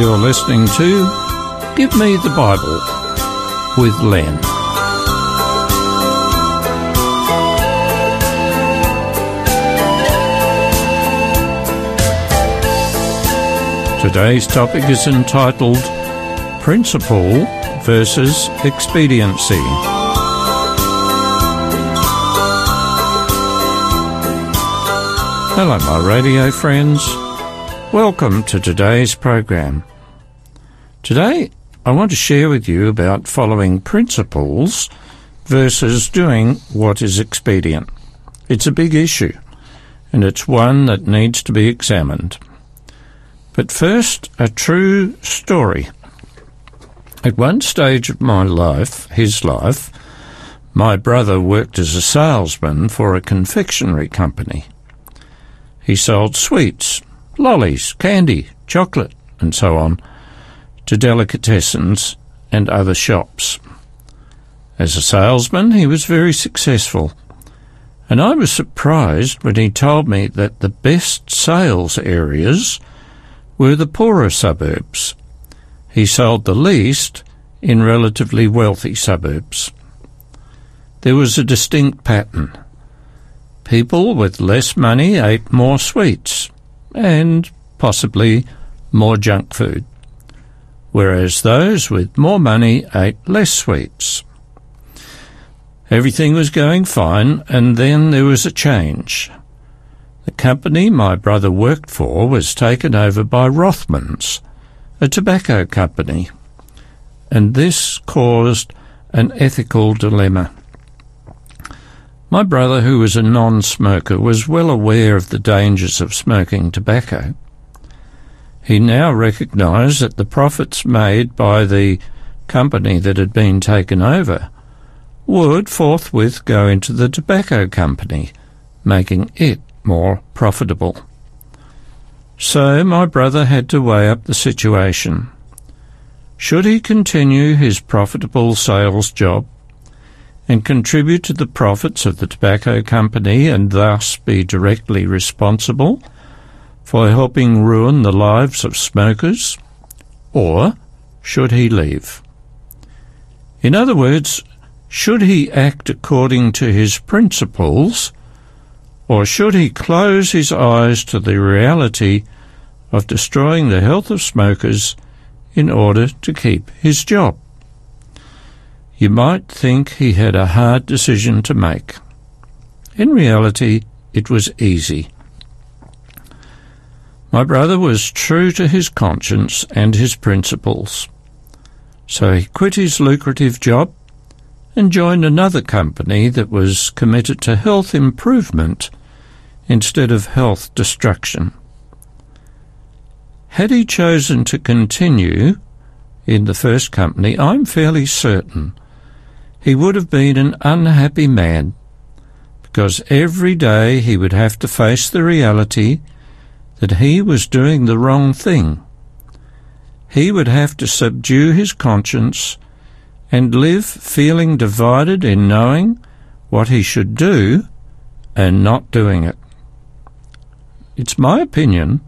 You're listening to Give Me the Bible with Len. Today's topic is entitled Principle versus Expediency. Hello, my radio friends. Welcome to today's program. Today, I want to share with you about following principles versus doing what is expedient. It's a big issue, and it's one that needs to be examined. But first, a true story. At one stage of my life, his life, my brother worked as a salesman for a confectionery company. He sold sweets, lollies, candy, chocolate, and so on to delicatessens and other shops. As a salesman, he was very successful, and I was surprised when he told me that the best sales areas were the poorer suburbs. He sold the least in relatively wealthy suburbs. There was a distinct pattern. People with less money ate more sweets and possibly more junk food, whereas those with more money ate less sweets. Everything was going fine, and then there was a change. The company my brother worked for was taken over by Rothmans, a tobacco company, and this caused an ethical dilemma. My brother, who was a non-smoker, was well aware of the dangers of smoking tobacco. He now recognised that the profits made by the company that had been taken over would forthwith go into the tobacco company, making it more profitable. So my brother had to weigh up the situation. Should he continue his profitable sales job and contribute to the profits of the tobacco company and thus be directly responsible for helping ruin the lives of smokers? Or should he leave? In other words, should he act according to his principles, or should he close his eyes to the reality of destroying the health of smokers in order to keep his job? You might think he had a hard decision to make. In reality, it was easy. My brother was true to his conscience and his principles. So he quit his lucrative job and joined another company that was committed to health improvement instead of health destruction. Had he chosen to continue in the first company, I'm fairly certain he would have been an unhappy man because every day he would have to face the reality that he was doing the wrong thing. He would have to subdue his conscience and live feeling divided in knowing what he should do and not doing it. It's my opinion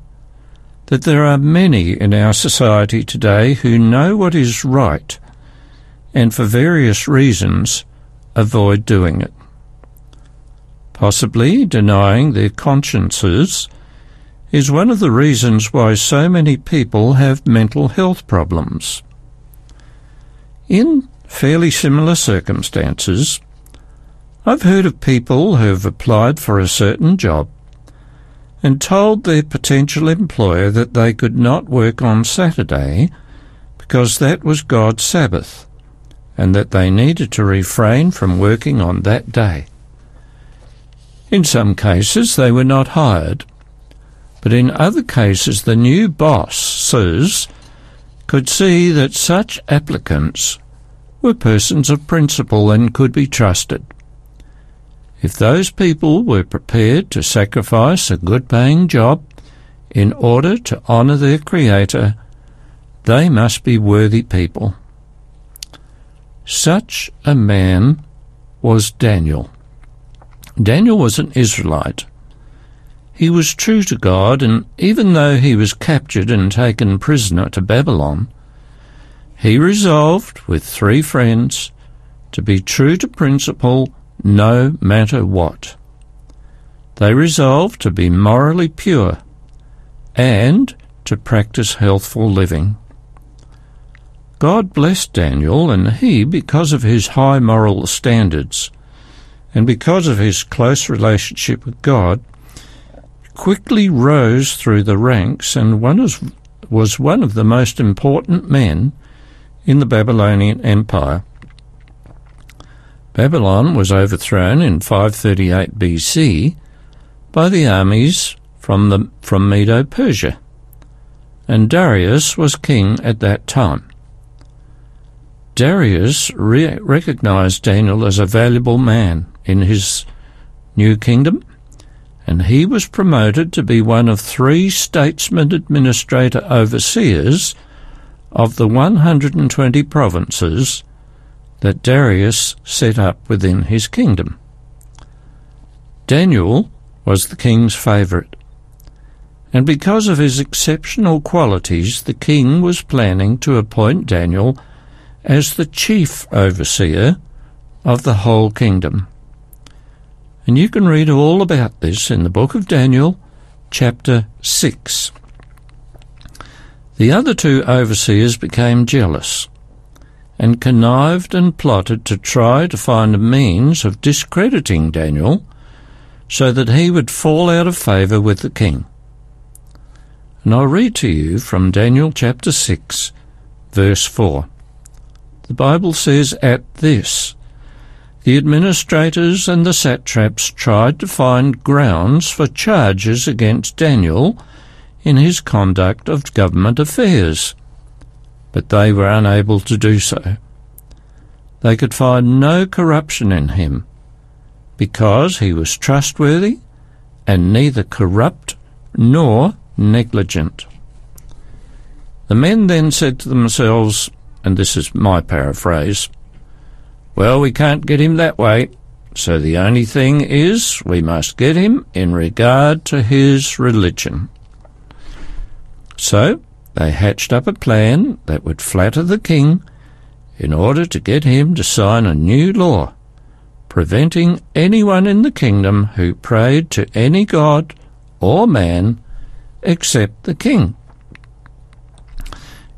that there are many in our society today who know what is right and for various reasons avoid doing it. Possibly denying their consciences is one of the reasons why so many people have mental health problems. In fairly similar circumstances, I've heard of people who have applied for a certain job and told their potential employer that they could not work on Saturday because that was God's Sabbath and that they needed to refrain from working on that day. In some cases, they were not hired, but in other cases, the new bosses could see that such applicants were persons of principle and could be trusted. If those people were prepared to sacrifice a good paying job in order to honour their Creator, they must be worthy people. Such a man was Daniel. Daniel was an Israelite. He was true to God, and even though he was captured and taken prisoner to Babylon, he resolved, with three friends, to be true to principle no matter what. They resolved to be morally pure and to practice healthful living. God blessed Daniel, and he, because of his high moral standards and because of his close relationship with God, quickly rose through the ranks and was one of the most important men in the Babylonian Empire. Babylon was overthrown in 538 BC by the armies from, the, from Medo-Persia, and Darius was king at that time. Darius re- recognized Daniel as a valuable man in his new kingdom, and he was promoted to be one of three statesman administrator overseers of the 120 provinces that Darius set up within his kingdom. Daniel was the king's favourite, and because of his exceptional qualities, the king was planning to appoint Daniel as the chief overseer of the whole kingdom. And you can read all about this in the book of Daniel, chapter 6. The other two overseers became jealous and connived and plotted to try to find a means of discrediting Daniel so that he would fall out of favour with the king. And I'll read to you from Daniel chapter 6, verse 4. The Bible says, At this, the administrators and the satraps tried to find grounds for charges against Daniel in his conduct of government affairs, but they were unable to do so. They could find no corruption in him, because he was trustworthy and neither corrupt nor negligent. The men then said to themselves, and this is my paraphrase, Well, we can't get him that way, so the only thing is we must get him in regard to his religion. So they hatched up a plan that would flatter the king in order to get him to sign a new law preventing anyone in the kingdom who prayed to any god or man except the king.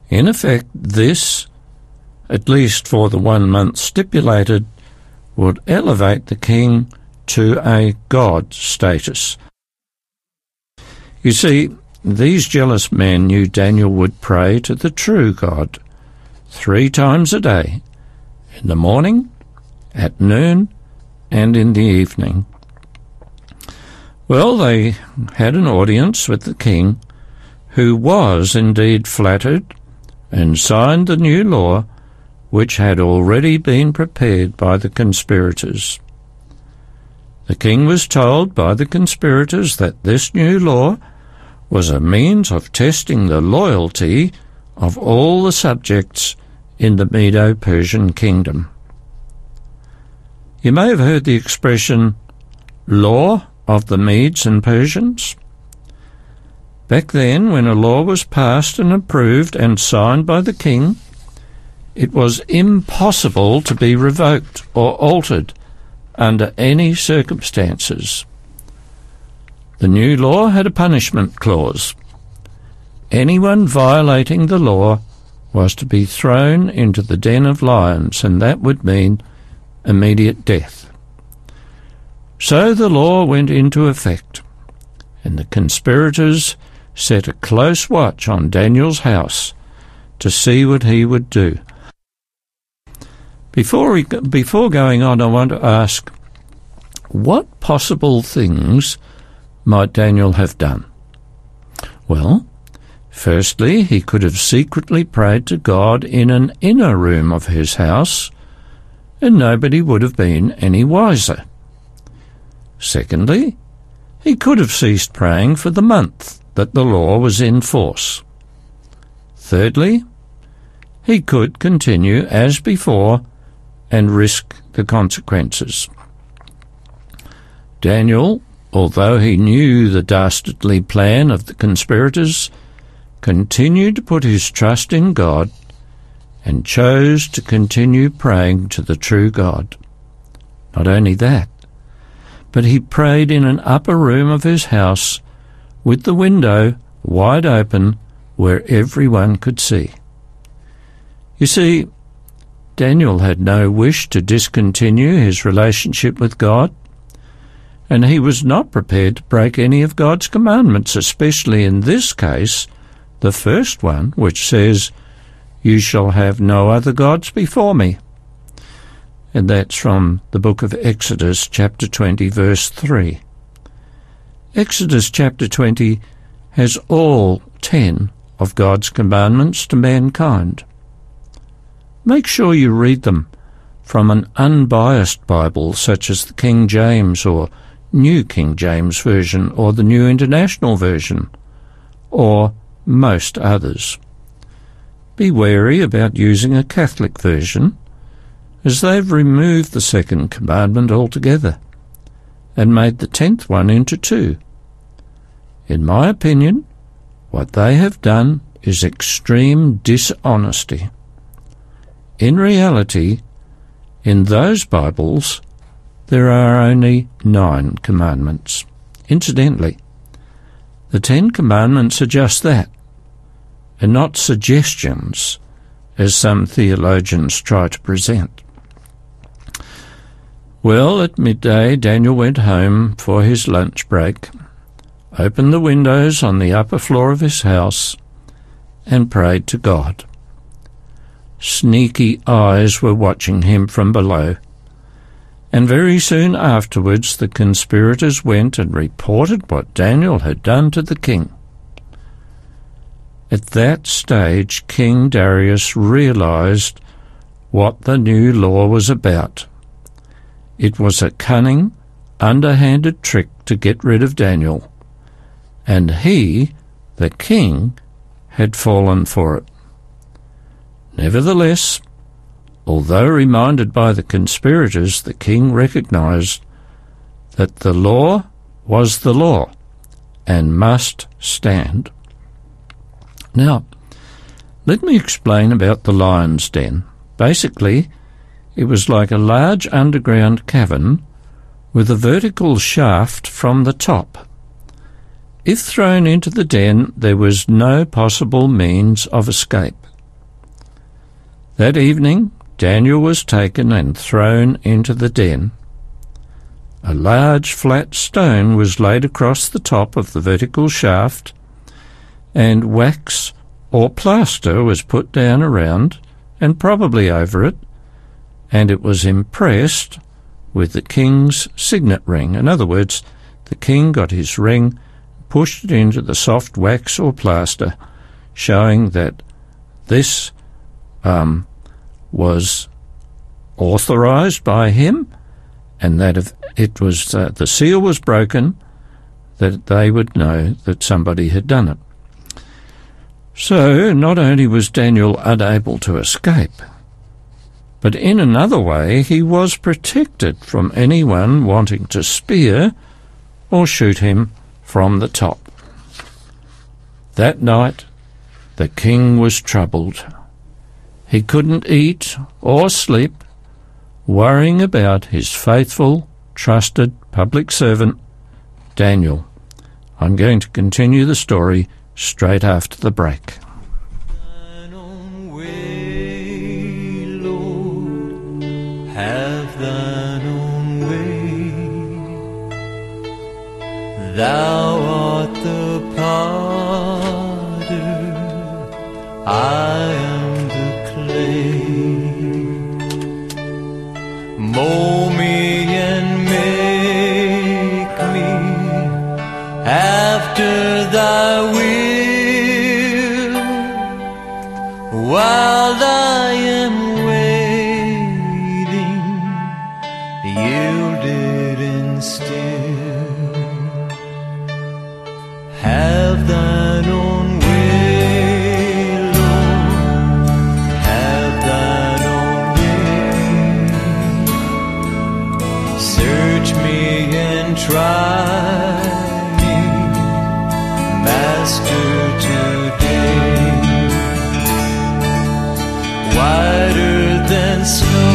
In effect, this, at least for the one month stipulated, would elevate the king to a god status. You see, these jealous men knew Daniel would pray to the true God three times a day, in the morning, at noon, and in the evening. Well, they had an audience with the king, who was indeed flattered, and signed the new law which had already been prepared by the conspirators. The king was told by the conspirators that this new law was a means of testing the loyalty of all the subjects in the Medo Persian kingdom. You may have heard the expression law of the Medes and Persians. Back then, when a law was passed and approved and signed by the king, it was impossible to be revoked or altered under any circumstances. The new law had a punishment clause. Anyone violating the law was to be thrown into the den of lions, and that would mean immediate death. So the law went into effect, and the conspirators set a close watch on Daniel's house to see what he would do. Before, we, before going on, I want to ask, what possible things might Daniel have done? Well, firstly, he could have secretly prayed to God in an inner room of his house and nobody would have been any wiser. Secondly, he could have ceased praying for the month that the law was in force. Thirdly, he could continue as before and risk the consequences. Daniel although he knew the dastardly plan of the conspirators, continued to put his trust in God and chose to continue praying to the true God. Not only that, but he prayed in an upper room of his house with the window wide open where everyone could see. You see, Daniel had no wish to discontinue his relationship with God, and he was not prepared to break any of God's commandments, especially in this case, the first one, which says, You shall have no other gods before me. And that's from the book of Exodus, chapter 20, verse 3. Exodus chapter 20 has all ten of God's commandments to mankind. Make sure you read them from an unbiased Bible such as the King James or New King James Version or the New International Version, or most others. Be wary about using a Catholic version, as they've removed the second commandment altogether and made the tenth one into two. In my opinion, what they have done is extreme dishonesty. In reality, in those Bibles, there are only nine commandments. Incidentally, the Ten Commandments are just that, and not suggestions, as some theologians try to present. Well, at midday, Daniel went home for his lunch break, opened the windows on the upper floor of his house, and prayed to God. Sneaky eyes were watching him from below and very soon afterwards the conspirators went and reported what Daniel had done to the king. At that stage, King Darius realized what the new law was about. It was a cunning, underhanded trick to get rid of Daniel, and he, the king, had fallen for it. Nevertheless, Although reminded by the conspirators, the king recognized that the law was the law and must stand. Now, let me explain about the lion's den. Basically, it was like a large underground cavern with a vertical shaft from the top. If thrown into the den, there was no possible means of escape. That evening, Daniel was taken and thrown into the den. A large flat stone was laid across the top of the vertical shaft, and wax or plaster was put down around and probably over it, and it was impressed with the king's signet ring. In other words, the king got his ring, pushed it into the soft wax or plaster, showing that this um, was authorized by him, and that if it was uh, the seal was broken, that they would know that somebody had done it. So not only was Daniel unable to escape, but in another way he was protected from anyone wanting to spear or shoot him from the top. That night the king was troubled. He couldn't eat or sleep, worrying about his faithful, trusted public servant, Daniel. I'm going to continue the story straight after the break. Thou art the potter, I Whiter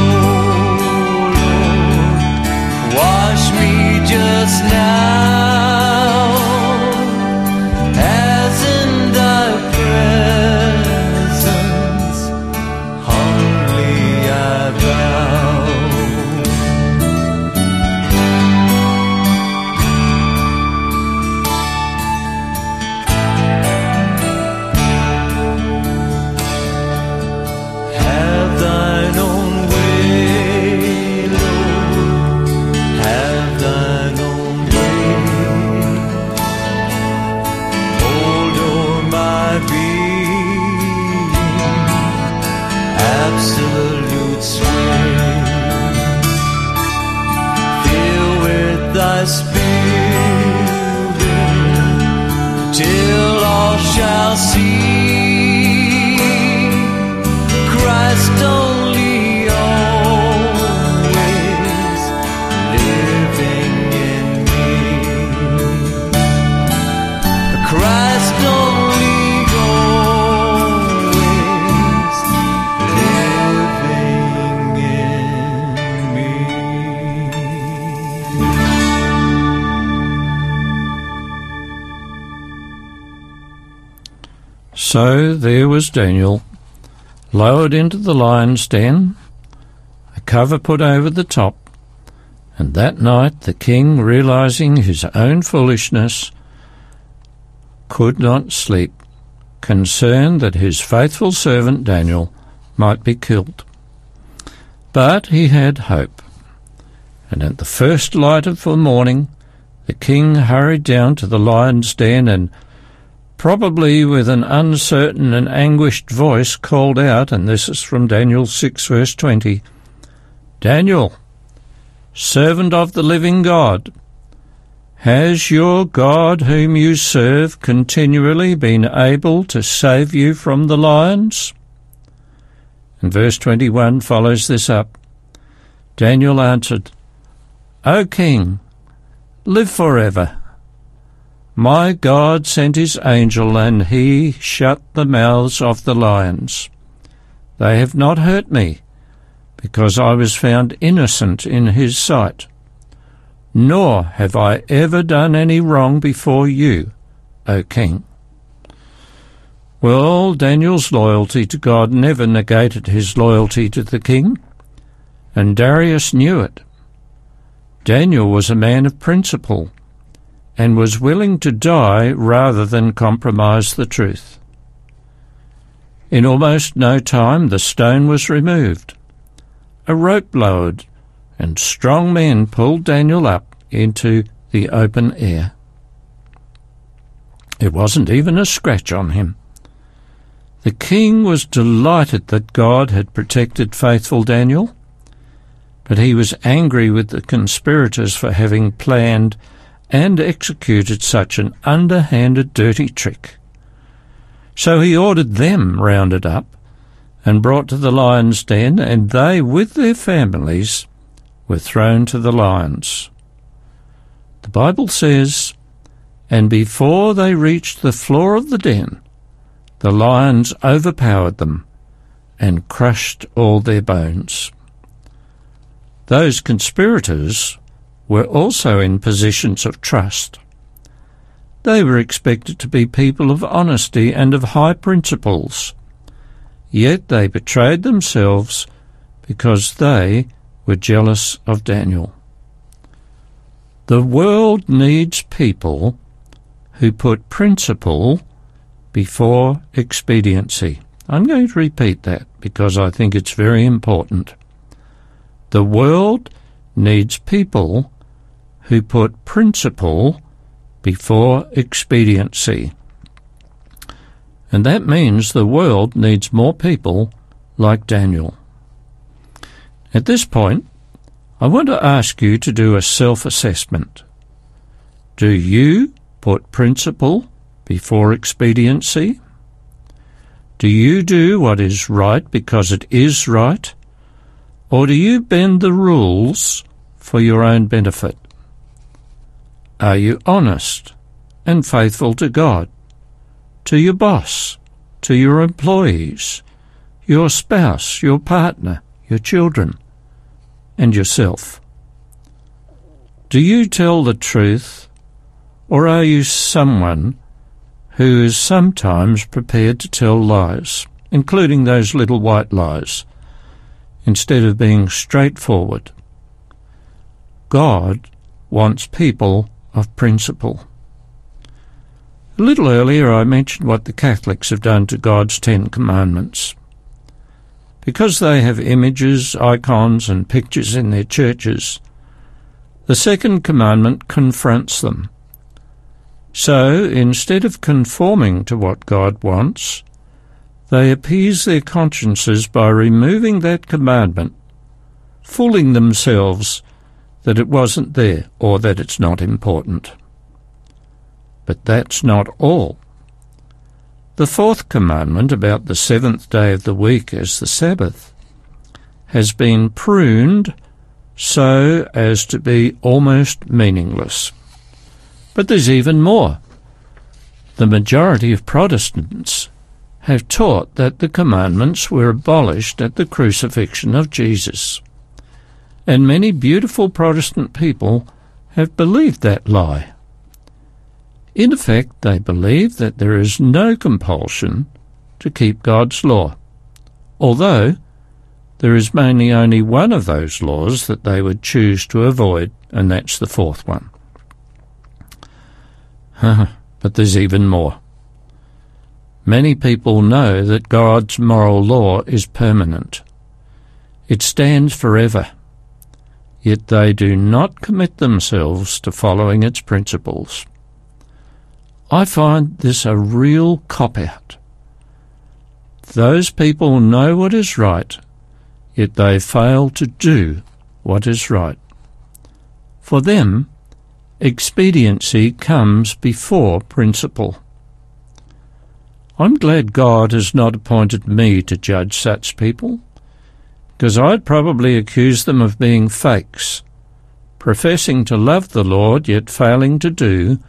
spirit. Till all shall see So there was Daniel, lowered into the lion's den, a cover put over the top, and that night the king, realizing his own foolishness, could not sleep, concerned that his faithful servant Daniel might be killed. But he had hope, and at the first light of the morning the king hurried down to the lion's den and probably with an uncertain and anguished voice called out, and this is from Daniel 6, verse 20 Daniel, servant of the living God, has your God, whom you serve, continually been able to save you from the lions? And verse 21 follows this up. Daniel answered, O king, live forever. My God sent his angel, and he shut the mouths of the lions. They have not hurt me, because I was found innocent in his sight. Nor have I ever done any wrong before you, O king. Well, Daniel's loyalty to God never negated his loyalty to the king, and Darius knew it. Daniel was a man of principle and was willing to die rather than compromise the truth. In almost no time the stone was removed, a rope lowered, and strong men pulled Daniel up into the open air. It wasn't even a scratch on him. The king was delighted that God had protected faithful Daniel, but he was angry with the conspirators for having planned and executed such an underhanded, dirty trick. So he ordered them rounded up and brought to the lion's den, and they, with their families, were thrown to the lions. The Bible says, And before they reached the floor of the den, the lions overpowered them and crushed all their bones. Those conspirators were also in positions of trust. They were expected to be people of honesty and of high principles, yet they betrayed themselves because they were jealous of Daniel. The world needs people who put principle before expediency. I'm going to repeat that because I think it's very important. The world needs people who put principle before expediency. And that means the world needs more people like Daniel. At this point, I want to ask you to do a self assessment. Do you put principle before expediency? Do you do what is right because it is right? Or do you bend the rules for your own benefit? Are you honest and faithful to God? to your boss, to your employees, your spouse, your partner, your children, and yourself? Do you tell the truth, or are you someone who is sometimes prepared to tell lies, including those little white lies, instead of being straightforward? God wants people of principle. A little earlier I mentioned what the Catholics have done to God's Ten Commandments. Because they have images, icons, and pictures in their churches, the second commandment confronts them. So, instead of conforming to what God wants, they appease their consciences by removing that commandment, fooling themselves that it wasn't there or that it's not important. But that's not all. The fourth commandment about the seventh day of the week as the Sabbath has been pruned so as to be almost meaningless. But there's even more. The majority of Protestants have taught that the commandments were abolished at the crucifixion of Jesus and many beautiful Protestant people have believed that lie. In effect, they believe that there is no compulsion to keep God's law, although there is mainly only one of those laws that they would choose to avoid, and that's the fourth one. but there's even more. Many people know that God's moral law is permanent. It stands forever yet they do not commit themselves to following its principles. I find this a real cop out. Those people know what is right, yet they fail to do what is right. For them, expediency comes before principle. I'm glad God has not appointed me to judge such people because I'd probably accuse them of being fakes, professing to love the Lord yet failing to do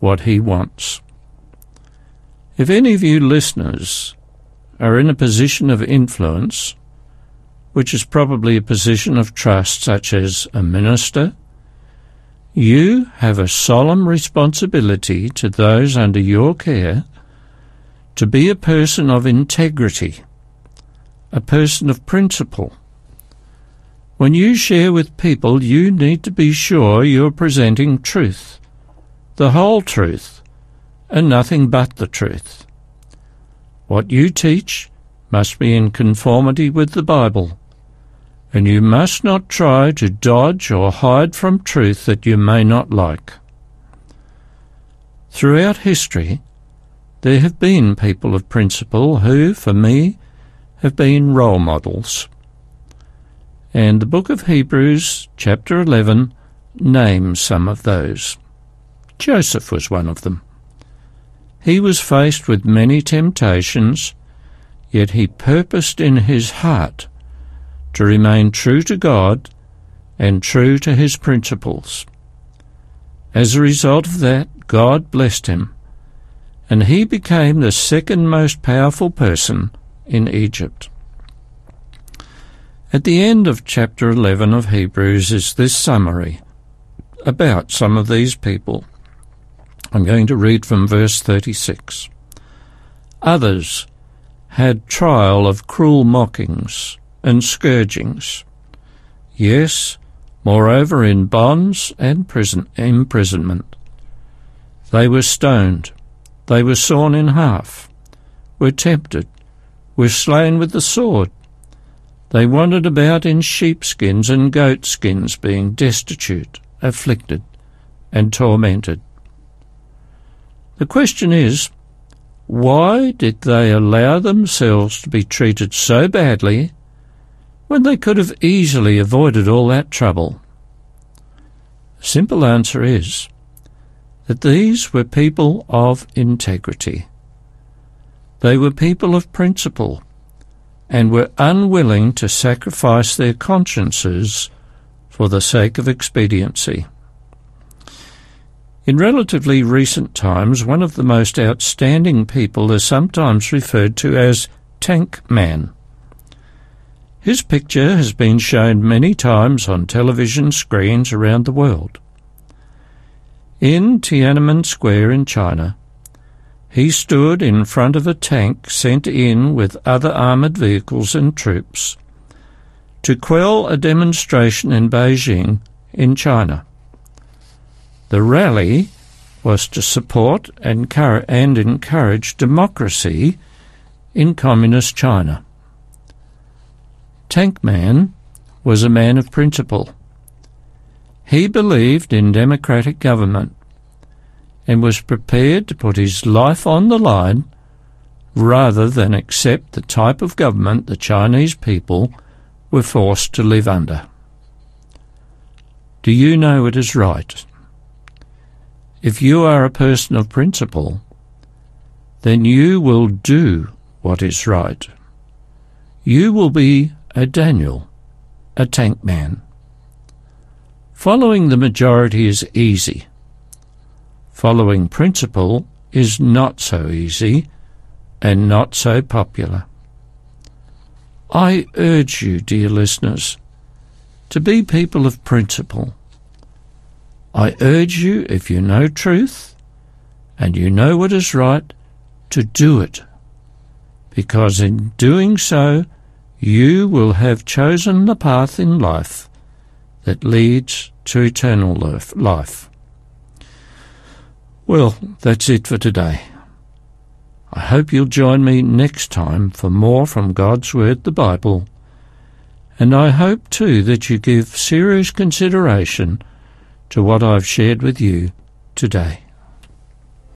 what He wants. If any of you listeners are in a position of influence, which is probably a position of trust, such as a minister, you have a solemn responsibility to those under your care to be a person of integrity, a person of principle, when you share with people, you need to be sure you're presenting truth, the whole truth, and nothing but the truth. What you teach must be in conformity with the Bible, and you must not try to dodge or hide from truth that you may not like. Throughout history, there have been people of principle who, for me, have been role models. And the book of Hebrews, chapter 11, names some of those. Joseph was one of them. He was faced with many temptations, yet he purposed in his heart to remain true to God and true to his principles. As a result of that, God blessed him, and he became the second most powerful person in Egypt. At the end of chapter 11 of Hebrews is this summary about some of these people. I'm going to read from verse 36. Others had trial of cruel mockings and scourgings. Yes, moreover in bonds and prison imprisonment. They were stoned, they were sawn in half, were tempted, were slain with the sword. They wandered about in sheepskins and goatskins, being destitute, afflicted, and tormented. The question is, why did they allow themselves to be treated so badly when they could have easily avoided all that trouble? The simple answer is that these were people of integrity. They were people of principle and were unwilling to sacrifice their consciences for the sake of expediency. In relatively recent times, one of the most outstanding people is sometimes referred to as Tank Man. His picture has been shown many times on television screens around the world. In Tiananmen Square in China, he stood in front of a tank sent in with other armoured vehicles and troops to quell a demonstration in Beijing in China. The rally was to support and encourage democracy in Communist China. Tankman was a man of principle. He believed in democratic government and was prepared to put his life on the line rather than accept the type of government the Chinese people were forced to live under. Do you know it is right? If you are a person of principle, then you will do what is right. You will be a Daniel, a tank man. Following the majority is easy. Following principle is not so easy and not so popular. I urge you, dear listeners, to be people of principle. I urge you, if you know truth and you know what is right, to do it, because in doing so, you will have chosen the path in life that leads to eternal life. Well, that's it for today. I hope you'll join me next time for more from God's Word, the Bible, and I hope too that you give serious consideration to what I've shared with you today.